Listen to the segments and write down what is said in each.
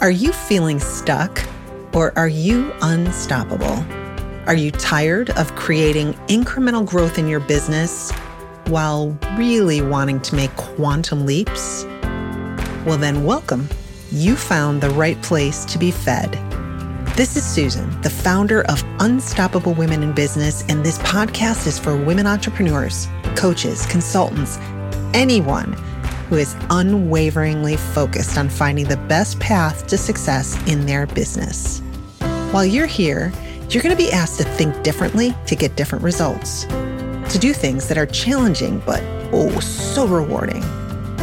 Are you feeling stuck or are you unstoppable? Are you tired of creating incremental growth in your business while really wanting to make quantum leaps? Well, then, welcome. You found the right place to be fed. This is Susan, the founder of Unstoppable Women in Business, and this podcast is for women entrepreneurs, coaches, consultants, anyone who is unwaveringly focused on finding the best path to success in their business. While you're here, you're going to be asked to think differently to get different results, to do things that are challenging but oh, so rewarding.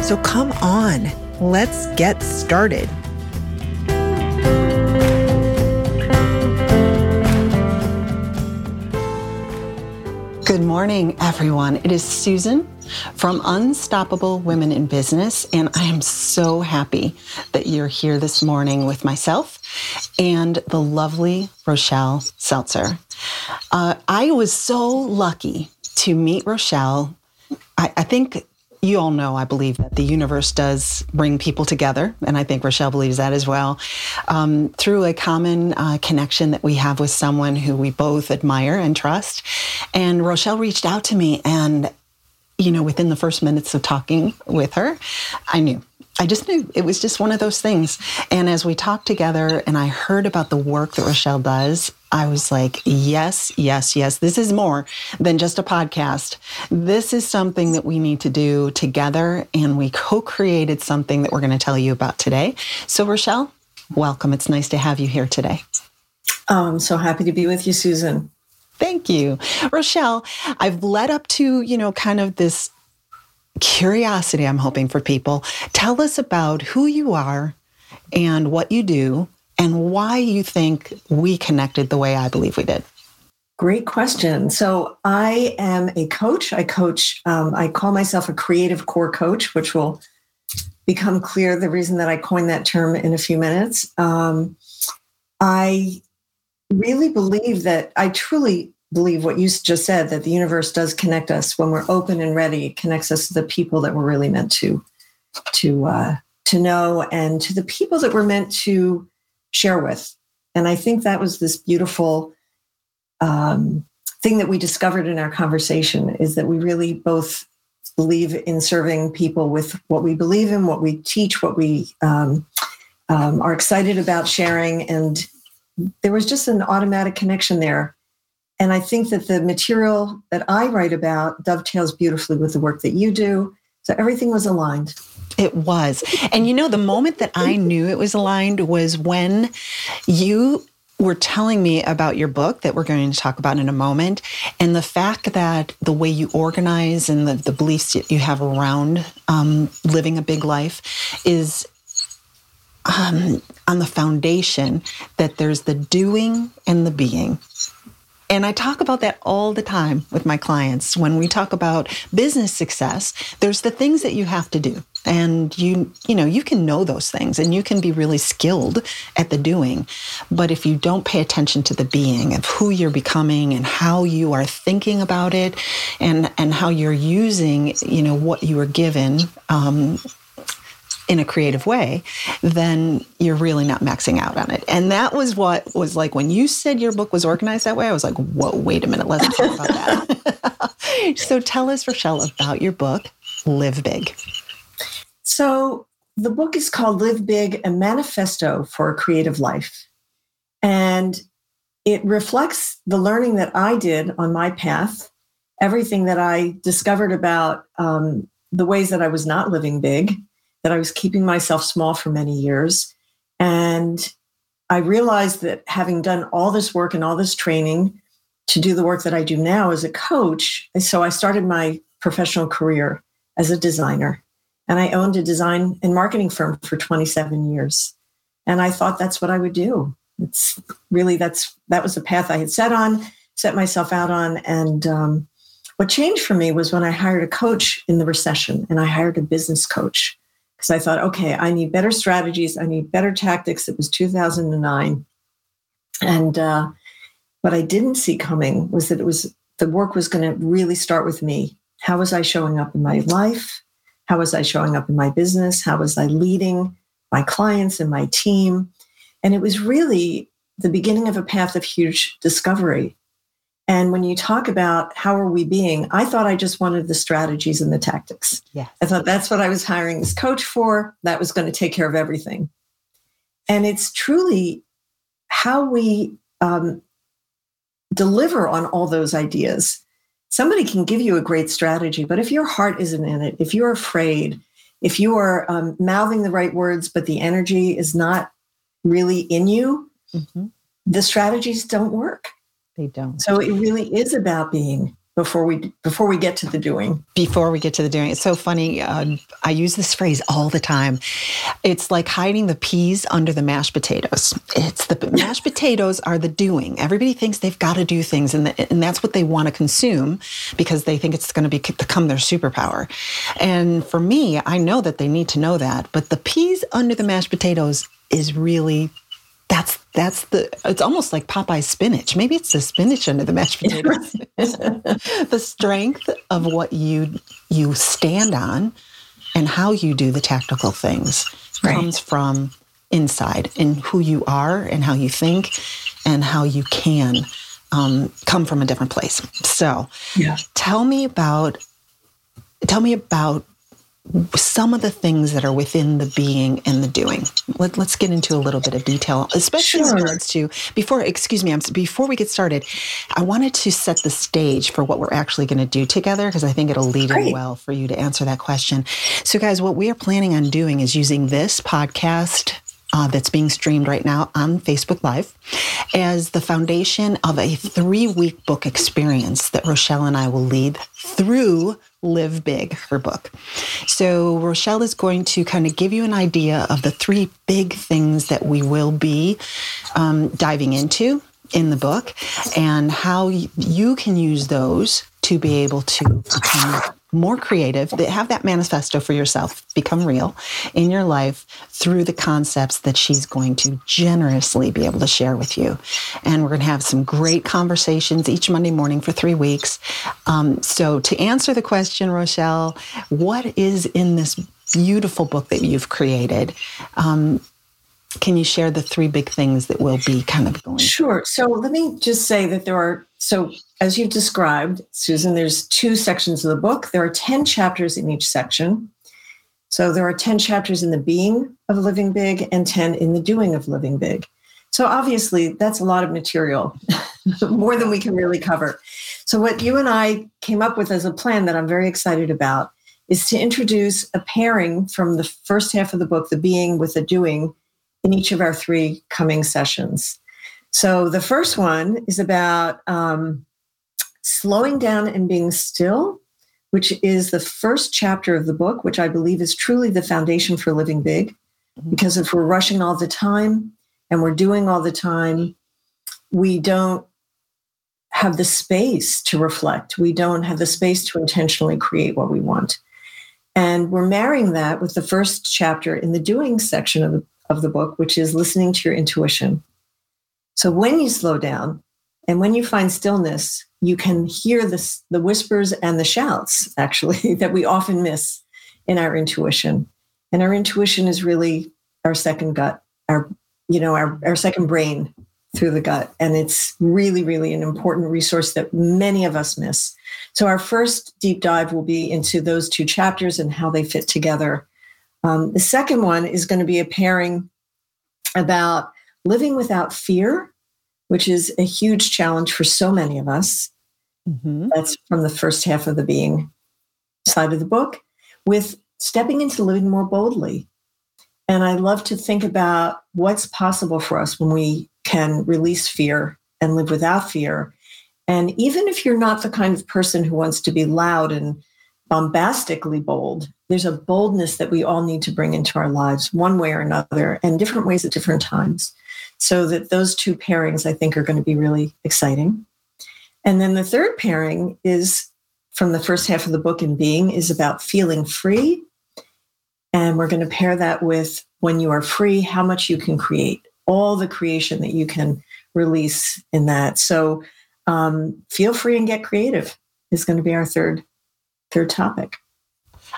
So come on, let's get started. Good morning, everyone. It is Susan from Unstoppable Women in Business. And I am so happy that you're here this morning with myself and the lovely Rochelle Seltzer. Uh, I was so lucky to meet Rochelle. I, I think you all know, I believe, that the universe does bring people together. And I think Rochelle believes that as well. Um, through a common uh, connection that we have with someone who we both admire and trust. And Rochelle reached out to me, and you know, within the first minutes of talking with her, I knew. I just knew it was just one of those things. And as we talked together and I heard about the work that Rochelle does, I was like, yes, yes, yes, this is more than just a podcast. This is something that we need to do together. And we co created something that we're going to tell you about today. So, Rochelle, welcome. It's nice to have you here today. Oh, I'm so happy to be with you, Susan. Thank you. Rochelle, I've led up to, you know, kind of this curiosity I'm hoping for people. Tell us about who you are and what you do and why you think we connected the way I believe we did. Great question. So I am a coach. I coach, um, I call myself a creative core coach, which will become clear the reason that I coined that term in a few minutes. Um, I really believe that I truly believe what you just said that the universe does connect us when we're open and ready. It connects us to the people that we're really meant to to uh, to know and to the people that we're meant to share with. And I think that was this beautiful um, thing that we discovered in our conversation is that we really both believe in serving people with what we believe in, what we teach, what we um, um, are excited about sharing, and there was just an automatic connection there. And I think that the material that I write about dovetails beautifully with the work that you do. So everything was aligned. It was. And you know, the moment that I knew it was aligned was when you were telling me about your book that we're going to talk about in a moment, and the fact that the way you organize and the, the beliefs that you have around um, living a big life is um, on the foundation that there's the doing and the being. And I talk about that all the time with my clients. When we talk about business success, there's the things that you have to do. And you, you know, you can know those things and you can be really skilled at the doing. But if you don't pay attention to the being of who you're becoming and how you are thinking about it and, and how you're using, you know, what you were given, um, in a creative way, then you're really not maxing out on it. And that was what was like when you said your book was organized that way, I was like, whoa, wait a minute, let's talk about that. so tell us, Rochelle, about your book, Live Big. So the book is called Live Big, a manifesto for a creative life. And it reflects the learning that I did on my path, everything that I discovered about um, the ways that I was not living big that I was keeping myself small for many years. And I realized that having done all this work and all this training to do the work that I do now as a coach, so I started my professional career as a designer. And I owned a design and marketing firm for 27 years. And I thought that's what I would do. It's really that's that was the path I had set on, set myself out on. And um, what changed for me was when I hired a coach in the recession, and I hired a business coach because I thought, okay, I need better strategies, I need better tactics. It was 2009. And uh, what I didn't see coming was that it was the work was going to really start with me. How was I showing up in my life? How was I showing up in my business? How was I leading my clients and my team. And it was really the beginning of a path of huge discovery. And when you talk about how are we being, I thought I just wanted the strategies and the tactics. Yeah. I thought that's what I was hiring this coach for. That was going to take care of everything. And it's truly how we um, deliver on all those ideas. Somebody can give you a great strategy, but if your heart isn't in it, if you're afraid, if you are um, mouthing the right words, but the energy is not really in you, mm-hmm. the strategies don't work. They don't. So it really is about being before we before we get to the doing. Before we get to the doing. It's so funny uh, i use this phrase all the time. It's like hiding the peas under the mashed potatoes. It's the mashed potatoes are the doing. Everybody thinks they've got to do things and, the, and that's what they want to consume because they think it's going to become their superpower. And for me i know that they need to know that but the peas under the mashed potatoes is really that's that's the it's almost like Popeye's spinach. Maybe it's the spinach under the mashed potatoes. the strength of what you you stand on and how you do the tactical things right. comes from inside and who you are and how you think and how you can um, come from a different place. So, yeah. tell me about tell me about some of the things that are within the being and the doing. Let, us get into a little bit of detail, especially sure. in regards to before. Excuse me, I'm, before we get started, I wanted to set the stage for what we're actually going to do together because I think it'll lead Great. in well for you to answer that question. So, guys, what we are planning on doing is using this podcast uh, that's being streamed right now on Facebook Live as the foundation of a three week book experience that Rochelle and I will lead through Live Big, her book. So, Rochelle is going to kind of give you an idea of the three big things that we will be um, diving into in the book and how you can use those to be able to become more creative, have that manifesto for yourself become real in your life through the concepts that she's going to generously be able to share with you. And we're going to have some great conversations each Monday morning for three weeks. Um, so, to answer the question, Rochelle, what is in this beautiful book that you've created? Um, can you share the three big things that will be kind of going? Sure. So let me just say that there are, so as you've described, Susan, there's two sections of the book. There are 10 chapters in each section. So there are 10 chapters in the being of living big and 10 in the doing of living big. So obviously, that's a lot of material, more than we can really cover. So, what you and I came up with as a plan that I'm very excited about is to introduce a pairing from the first half of the book, the being with the doing, in each of our three coming sessions. So the first one is about um, slowing down and being still, which is the first chapter of the book, which I believe is truly the foundation for living big. Mm-hmm. Because if we're rushing all the time and we're doing all the time, we don't have the space to reflect. We don't have the space to intentionally create what we want. And we're marrying that with the first chapter in the doing section of the, of the book, which is listening to your intuition. So when you slow down and when you find stillness, you can hear this, the whispers and the shouts, actually, that we often miss in our intuition. And our intuition is really our second gut, our, you know, our, our second brain through the gut. And it's really, really an important resource that many of us miss. So our first deep dive will be into those two chapters and how they fit together um, the second one is going to be a pairing about living without fear, which is a huge challenge for so many of us. Mm-hmm. That's from the first half of the being side of the book, with stepping into living more boldly. And I love to think about what's possible for us when we can release fear and live without fear. And even if you're not the kind of person who wants to be loud and bombastically bold, there's a boldness that we all need to bring into our lives one way or another and different ways at different times so that those two pairings i think are going to be really exciting. And then the third pairing is from the first half of the book in being is about feeling free. And we're going to pair that with when you are free how much you can create. All the creation that you can release in that. So um, feel free and get creative is going to be our third third topic.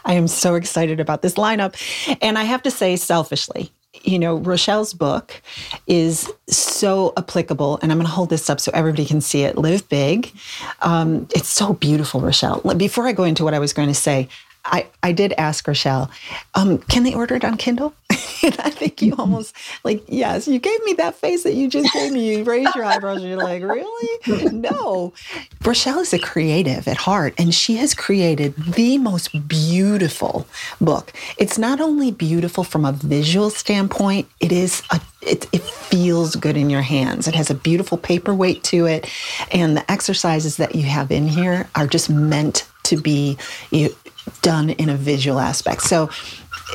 I am so excited about this lineup. And I have to say, selfishly, you know, Rochelle's book is so applicable, and I'm going to hold this up so everybody can see it. Live Big. Um, it's so beautiful, Rochelle. Before I go into what I was going to say, I, I did ask Rochelle, um, can they order it on Kindle? and I think you almost like, yes, you gave me that face that you just gave me. You raised your eyebrows and you're like, really? No. Rochelle is a creative at heart, and she has created the most beautiful book. It's not only beautiful from a visual standpoint, it is a it, it feels good in your hands. It has a beautiful paperweight to it. And the exercises that you have in here are just meant to be done in a visual aspect. So,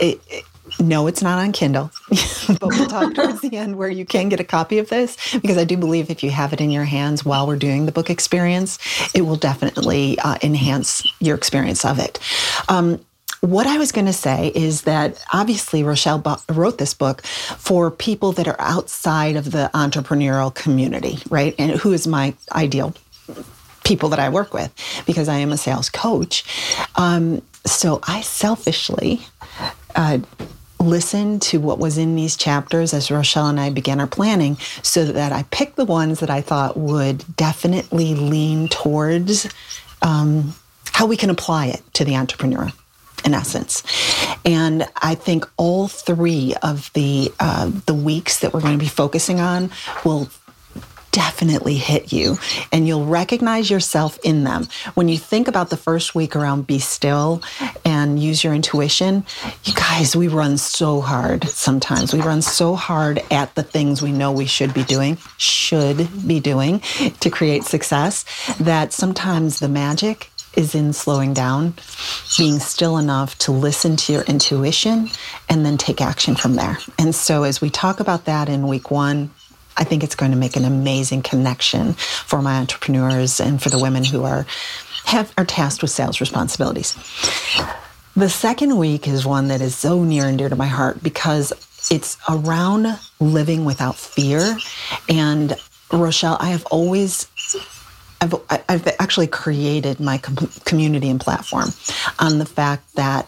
it, it, no, it's not on Kindle, but we'll talk towards the end where you can get a copy of this because I do believe if you have it in your hands while we're doing the book experience, it will definitely uh, enhance your experience of it. Um, what I was going to say is that obviously Rochelle wrote this book for people that are outside of the entrepreneurial community, right? And who is my ideal people that I work with because I am a sales coach. Um, so I selfishly uh, listened to what was in these chapters as Rochelle and I began our planning so that I picked the ones that I thought would definitely lean towards um, how we can apply it to the entrepreneur in essence. And I think all three of the uh, the weeks that we're going to be focusing on will definitely hit you and you'll recognize yourself in them. When you think about the first week around be still and use your intuition, you guys, we run so hard sometimes. We run so hard at the things we know we should be doing, should be doing to create success that sometimes the magic is in slowing down, being still enough to listen to your intuition and then take action from there. And so as we talk about that in week one, I think it's going to make an amazing connection for my entrepreneurs and for the women who are have are tasked with sales responsibilities. The second week is one that is so near and dear to my heart because it's around living without fear. And Rochelle, I have always I've, I've actually created my community and platform on the fact that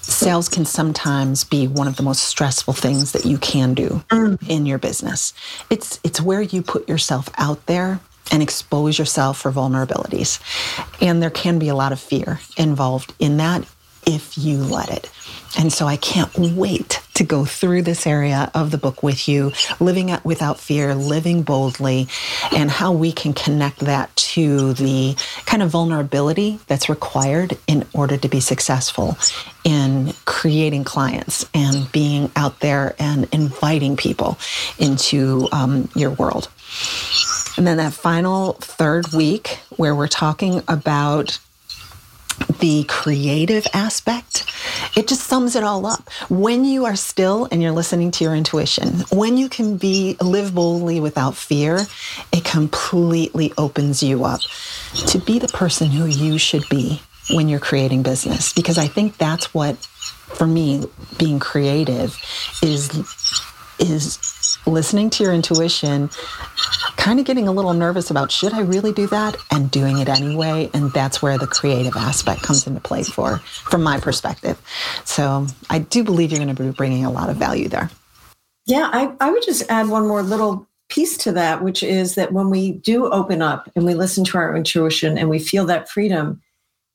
sales can sometimes be one of the most stressful things that you can do mm. in your business. It's it's where you put yourself out there and expose yourself for vulnerabilities. And there can be a lot of fear involved in that if you let it. And so I can't wait to go through this area of the book with you, living without fear, living boldly, and how we can connect that to the kind of vulnerability that's required in order to be successful in creating clients and being out there and inviting people into um, your world. And then that final third week, where we're talking about the creative aspect, it just sums it all up. When you are still and you're listening to your intuition, when you can be live boldly without fear, it completely opens you up to be the person who you should be when you're creating business because I think that's what for me being creative is is listening to your intuition, kind of getting a little nervous about should I really do that and doing it anyway. And that's where the creative aspect comes into play for, from my perspective. So I do believe you're going to be bringing a lot of value there. Yeah, I, I would just add one more little piece to that, which is that when we do open up and we listen to our intuition and we feel that freedom,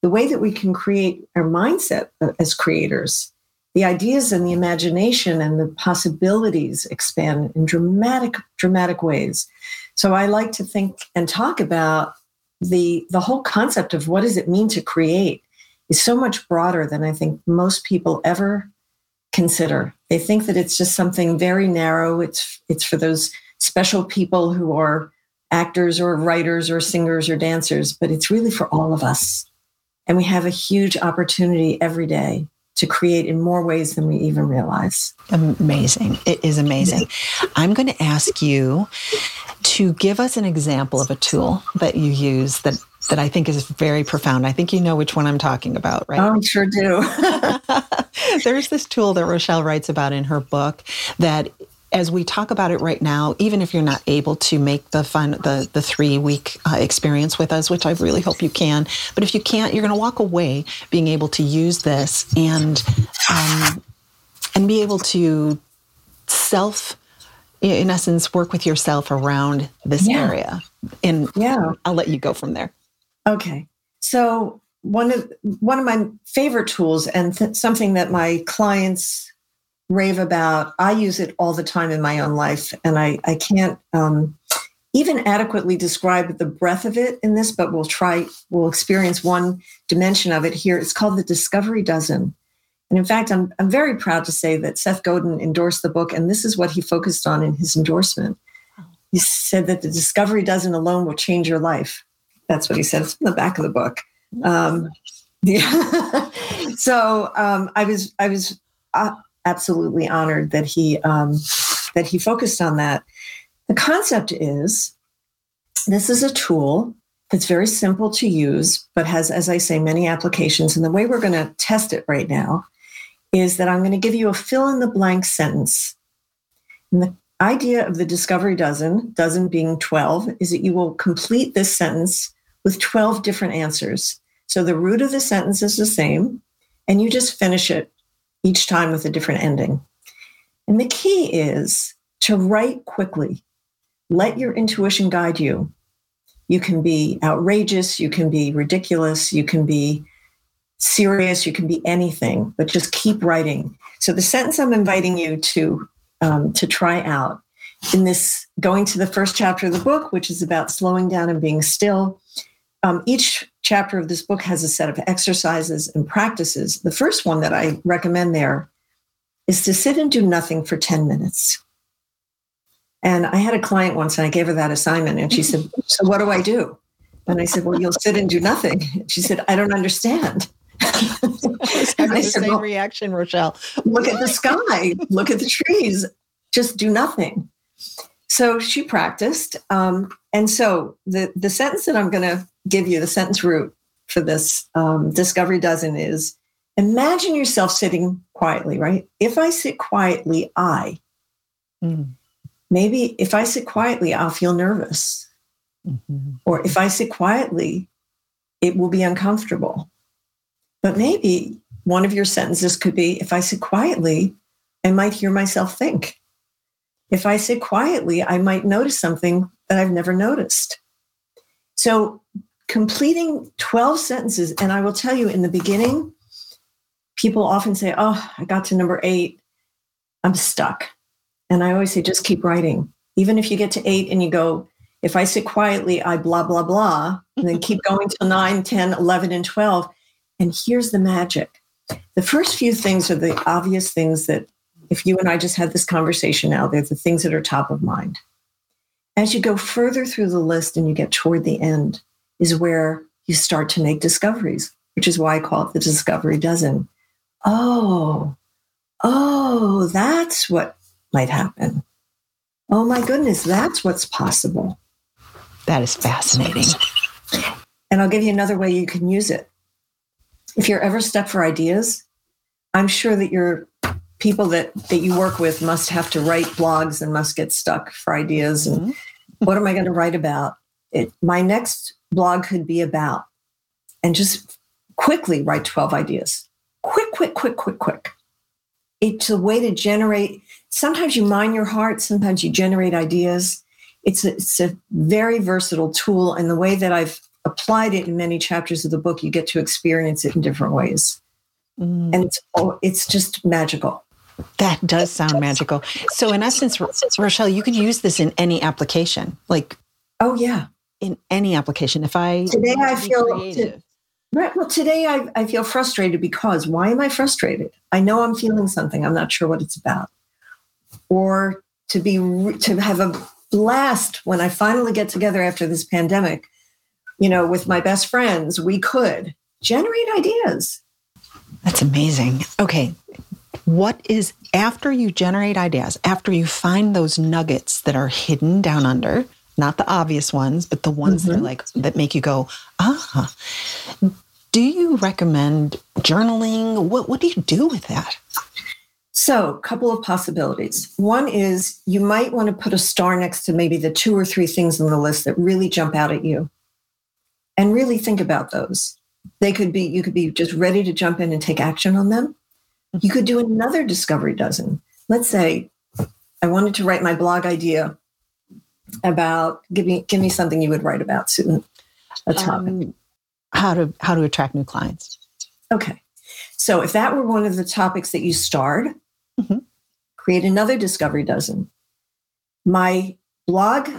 the way that we can create our mindset uh, as creators the ideas and the imagination and the possibilities expand in dramatic dramatic ways so i like to think and talk about the the whole concept of what does it mean to create is so much broader than i think most people ever consider. They think that it's just something very narrow. It's it's for those special people who are actors or writers or singers or dancers but it's really for all of us. And we have a huge opportunity every day to create in more ways than we even realize. Amazing. It is amazing. I'm going to ask you to give us an example of a tool that you use that that I think is very profound. I think you know which one I'm talking about, right? Oh, I sure do. There's this tool that Rochelle writes about in her book that as we talk about it right now, even if you're not able to make the fun, the the three week uh, experience with us, which I really hope you can, but if you can't, you're going to walk away being able to use this and um, and be able to self in essence work with yourself around this yeah. area. And yeah. I'll let you go from there. Okay. So one of one of my favorite tools and th- something that my clients rave about i use it all the time in my own life and i i can't um, even adequately describe the breadth of it in this but we'll try we'll experience one dimension of it here it's called the discovery dozen and in fact, I'm, I'm very proud to say that Seth Godin endorsed the book, and this is what he focused on in his endorsement. He said that the discovery dozen alone will change your life. That's what he says in the back of the book. Um, yeah. so um, I was I was uh, absolutely honored that he um, that he focused on that. The concept is this is a tool that's very simple to use, but has, as I say, many applications. And the way we're going to test it right now is that I'm going to give you a fill in the blank sentence. And the idea of the discovery dozen, dozen being 12, is that you will complete this sentence with 12 different answers. So the root of the sentence is the same, and you just finish it each time with a different ending. And the key is to write quickly. Let your intuition guide you. You can be outrageous, you can be ridiculous, you can be serious, you can be anything, but just keep writing. So the sentence I'm inviting you to um, to try out in this going to the first chapter of the book, which is about slowing down and being still. Um, each chapter of this book has a set of exercises and practices. The first one that I recommend there is to sit and do nothing for 10 minutes. And I had a client once and I gave her that assignment and she said, So what do I do? And I said, Well, you'll sit and do nothing. She said, I don't understand. the same well, reaction, Rochelle. Look at the sky, look at the trees, just do nothing. So she practiced. Um, and so the, the sentence that I'm going to give you, the sentence root for this um, Discovery Dozen is imagine yourself sitting quietly, right? If I sit quietly, I. Mm. Maybe if I sit quietly, I'll feel nervous. Mm-hmm. Or if I sit quietly, it will be uncomfortable. But maybe one of your sentences could be if I sit quietly, I might hear myself think. If I sit quietly, I might notice something that I've never noticed. So, completing 12 sentences, and I will tell you in the beginning, people often say, Oh, I got to number eight, I'm stuck. And I always say, just keep writing. Even if you get to eight and you go, if I sit quietly, I blah, blah, blah, and then keep going till 9, 10, 11, and 12 and here's the magic. The first few things are the obvious things that, if you and I just had this conversation now, they're the things that are top of mind. As you go further through the list and you get toward the end, is where you start to make discoveries, which is why I call it the discovery dozen. Oh, oh, that's what might happen. Oh my goodness, that's what's possible. That is fascinating. And I'll give you another way you can use it if you're ever stuck for ideas, I'm sure that your people that that you work with must have to write blogs and must get stuck for ideas and mm-hmm. what am I going to write about? It, my next blog could be about and just quickly write 12 ideas. Quick, quick, quick, quick, quick. It's a way to generate. Sometimes you mine your heart, sometimes you generate ideas. It's a, it's a very versatile tool. And the way that I've applied it in many chapters of the book, you get to experience it in different ways. Mm. And it's it's just magical. That does sound magical. So in essence, Rochelle, you can use this in any application. Like oh yeah. In any application. If I today I feel to, right. Well, today I, I feel frustrated because why am I frustrated? I know I'm feeling something. I'm not sure what it's about. Or to be to have a blast when I finally get together after this pandemic you know, with my best friends, we could generate ideas. That's amazing. Okay. What is after you generate ideas, after you find those nuggets that are hidden down under, not the obvious ones, but the ones mm-hmm. that are mm-hmm. like that make you go, ah. Do you recommend journaling? What what do you do with that? So, a couple of possibilities. One is you might want to put a star next to maybe the two or three things on the list that really jump out at you and really think about those. They could be, you could be just ready to jump in and take action on them. You could do another discovery dozen. Let's say I wanted to write my blog idea about give me give me something you would write about, Susan. A topic. Um, how to how to attract new clients. Okay. So if that were one of the topics that you starred, mm-hmm. create another discovery dozen. My blog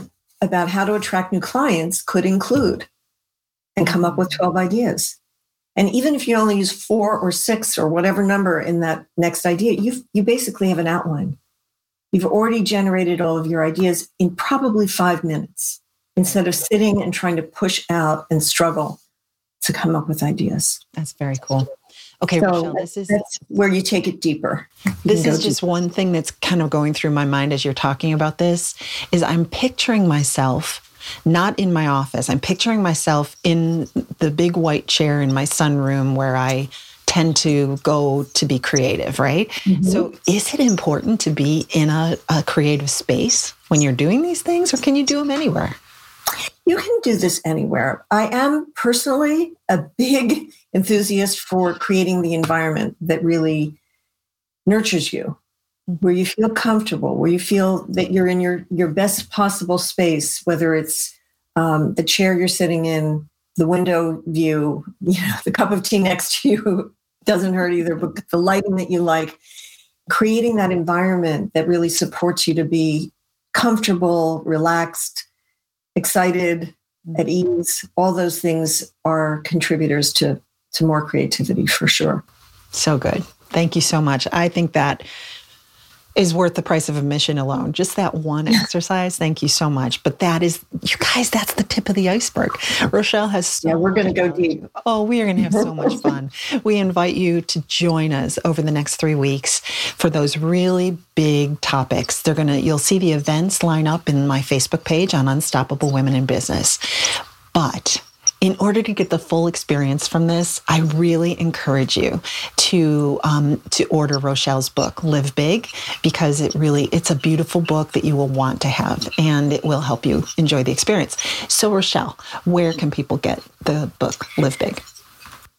about how to attract new clients could include and come up with 12 ideas. And even if you only use four or six or whatever number in that next idea, you you basically have an outline. You've already generated all of your ideas in probably five minutes instead of sitting and trying to push out and struggle to come up with ideas. That's very cool. Okay, so Rochelle, this is that's where you take it deeper. This is just deeper. one thing that's kind of going through my mind as you're talking about this is I'm picturing myself not in my office. I'm picturing myself in the big white chair in my sunroom where I tend to go to be creative, right? Mm-hmm. So, is it important to be in a, a creative space when you're doing these things, or can you do them anywhere? You can do this anywhere. I am personally a big enthusiast for creating the environment that really nurtures you where you feel comfortable, where you feel that you're in your, your best possible space, whether it's um, the chair you're sitting in, the window view, you know, the cup of tea next to you doesn't hurt either, but the lighting that you like, creating that environment that really supports you to be comfortable, relaxed, excited, at ease, all those things are contributors to, to more creativity for sure. So good. Thank you so much. I think that is worth the price of admission alone. Just that one exercise. Thank you so much. But that is, you guys, that's the tip of the iceberg. Rochelle has so Yeah, we're going to go deep. Oh, we are going to have so much fun. We invite you to join us over the next three weeks for those really big topics. They're going to, you'll see the events line up in my Facebook page on Unstoppable Women in Business. But in order to get the full experience from this, I really encourage you to um, to order Rochelle's book, Live Big, because it really it's a beautiful book that you will want to have, and it will help you enjoy the experience. So, Rochelle, where can people get the book, Live Big?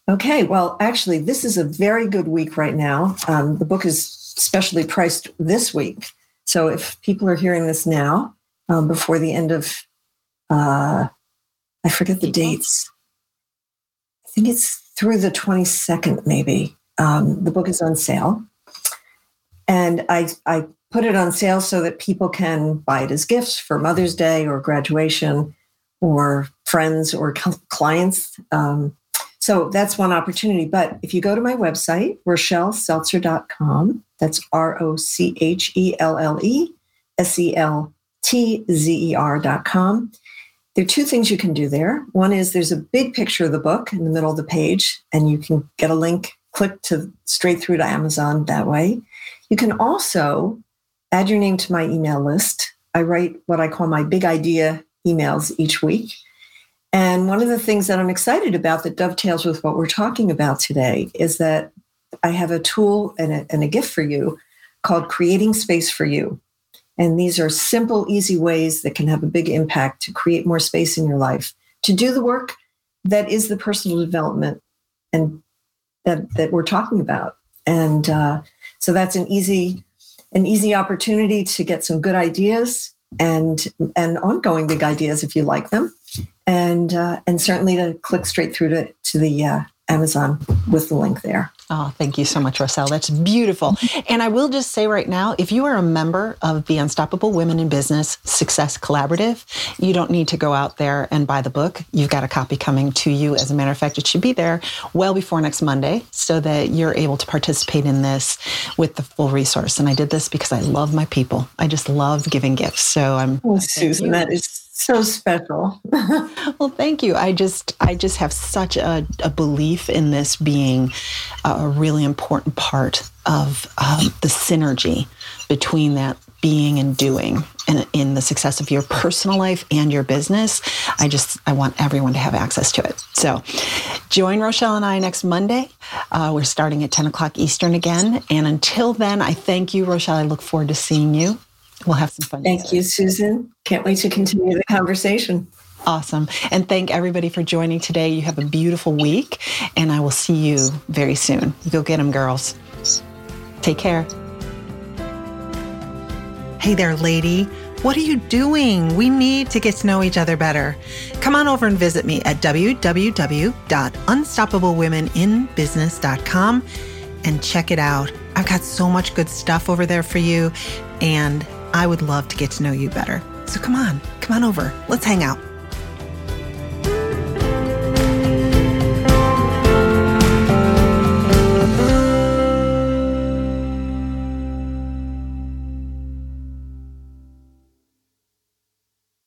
Okay, well, actually, this is a very good week right now. Um, the book is specially priced this week, so if people are hearing this now, um, before the end of uh, I forget the dates. I think it's through the 22nd, maybe. Um, the book is on sale. And I, I put it on sale so that people can buy it as gifts for Mother's Day or graduation or friends or clients. Um, so that's one opportunity. But if you go to my website, rochelleseltzer.com, that's R O C H E L L E S E L T Z E R.com, there are two things you can do there. One is there's a big picture of the book in the middle of the page, and you can get a link, click to straight through to Amazon that way. You can also add your name to my email list. I write what I call my big idea emails each week. And one of the things that I'm excited about that dovetails with what we're talking about today is that I have a tool and a, and a gift for you called Creating Space for You. And these are simple, easy ways that can have a big impact to create more space in your life, to do the work that is the personal development and that, that we're talking about. And uh, so that's an easy, an easy opportunity to get some good ideas and and ongoing big ideas if you like them, and uh, and certainly to click straight through to to the uh, Amazon with the link there. Oh, thank you so much, Rochelle. That's beautiful. And I will just say right now if you are a member of the Unstoppable Women in Business Success Collaborative, you don't need to go out there and buy the book. You've got a copy coming to you. As a matter of fact, it should be there well before next Monday so that you're able to participate in this with the full resource. And I did this because I love my people. I just love giving gifts. So I'm. Oh, Susan, that is so special. well, thank you. I just I just have such a, a belief in this being a really important part of um, the synergy between that being and doing and in the success of your personal life and your business. I just I want everyone to have access to it. So join Rochelle and I next Monday. Uh, we're starting at 10 o'clock Eastern again. And until then, I thank you, Rochelle. I look forward to seeing you We'll have some fun. Thank together. you, Susan. Can't wait to continue the conversation. Awesome. And thank everybody for joining today. You have a beautiful week, and I will see you very soon. go get them, girls. Take care. Hey there, lady. What are you doing? We need to get to know each other better. Come on over and visit me at www.unstoppablewomeninbusiness.com and check it out. I've got so much good stuff over there for you, and I would love to get to know you better. So come on, come on over. Let's hang out.